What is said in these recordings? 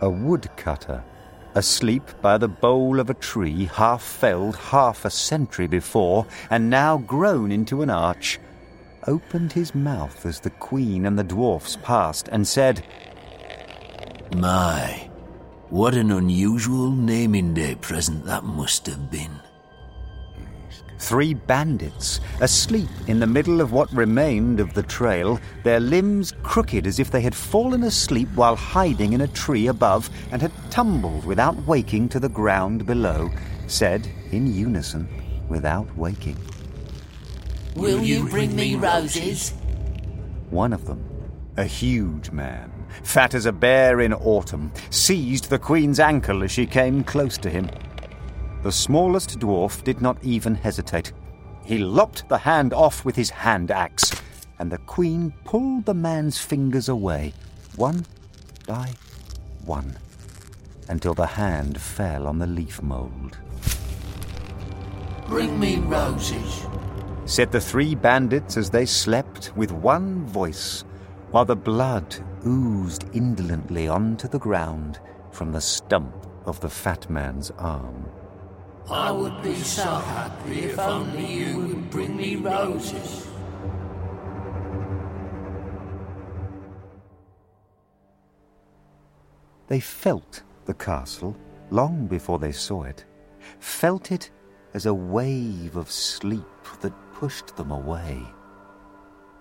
a woodcutter, asleep by the bole of a tree half felled half a century before and now grown into an arch, opened his mouth as the queen and the dwarfs passed and said, My, what an unusual naming day present that must have been. Three bandits, asleep in the middle of what remained of the trail, their limbs crooked as if they had fallen asleep while hiding in a tree above and had tumbled without waking to the ground below, said in unison, without waking. Will you bring me roses? One of them, a huge man, fat as a bear in autumn, seized the queen's ankle as she came close to him. The smallest dwarf did not even hesitate. He lopped the hand off with his hand axe, and the queen pulled the man's fingers away, one by one, until the hand fell on the leaf mould. Bring me roses, said the three bandits as they slept with one voice, while the blood oozed indolently onto the ground from the stump of the fat man's arm. I would be so happy if only you would bring me roses. They felt the castle long before they saw it, felt it as a wave of sleep that pushed them away.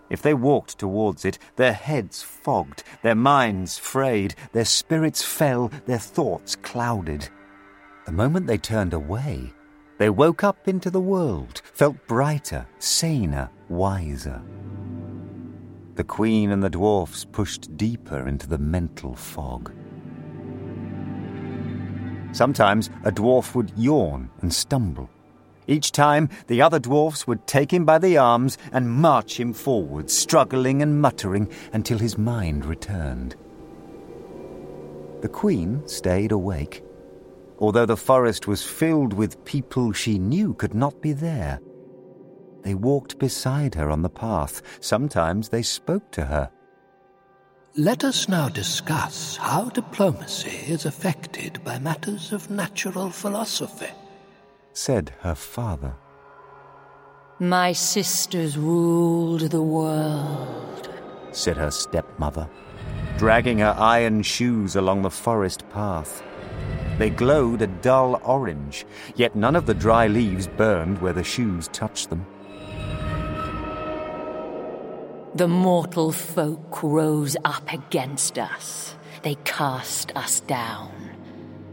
If they walked towards it, their heads fogged, their minds frayed, their spirits fell, their thoughts clouded. The moment they turned away, they woke up into the world, felt brighter, saner, wiser. The queen and the dwarfs pushed deeper into the mental fog. Sometimes a dwarf would yawn and stumble. Each time, the other dwarfs would take him by the arms and march him forward, struggling and muttering until his mind returned. The queen stayed awake, although the forest was filled with people she knew could not be there. They walked beside her on the path. Sometimes they spoke to her. Let us now discuss how diplomacy is affected by matters of natural philosophy said her father. My sisters ruled the world, said her stepmother, dragging her iron shoes along the forest path. They glowed a dull orange, yet none of the dry leaves burned where the shoes touched them. The mortal folk rose up against us. They cast us down.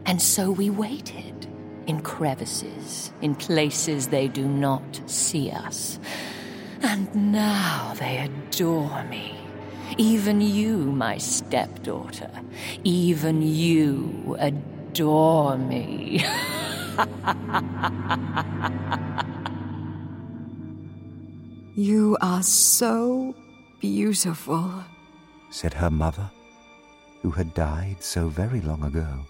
And so we waited in crevices, in places they do not see us. And now they adore me. Even you, my stepdaughter, even you adore me. you are so beautiful, said her mother, who had died so very long ago.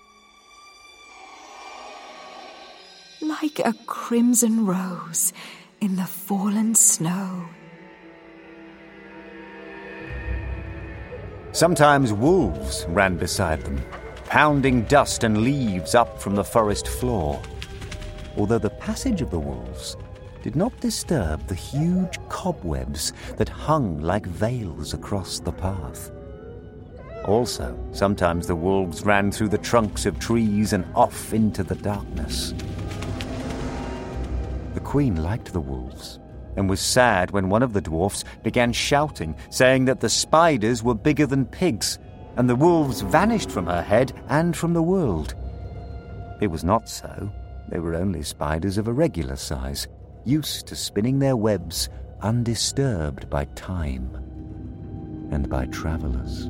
like a crimson rose in the fallen snow. Sometimes wolves ran beside them, pounding dust and leaves up from the forest floor. Although the passage of the wolves did not disturb the huge cobwebs that hung like veils across the path. Also, sometimes the wolves ran through the trunks of trees and off into the darkness. The queen liked the wolves and was sad when one of the dwarfs began shouting, saying that the spiders were bigger than pigs, and the wolves vanished from her head and from the world. It was not so. They were only spiders of a regular size, used to spinning their webs undisturbed by time and by travellers.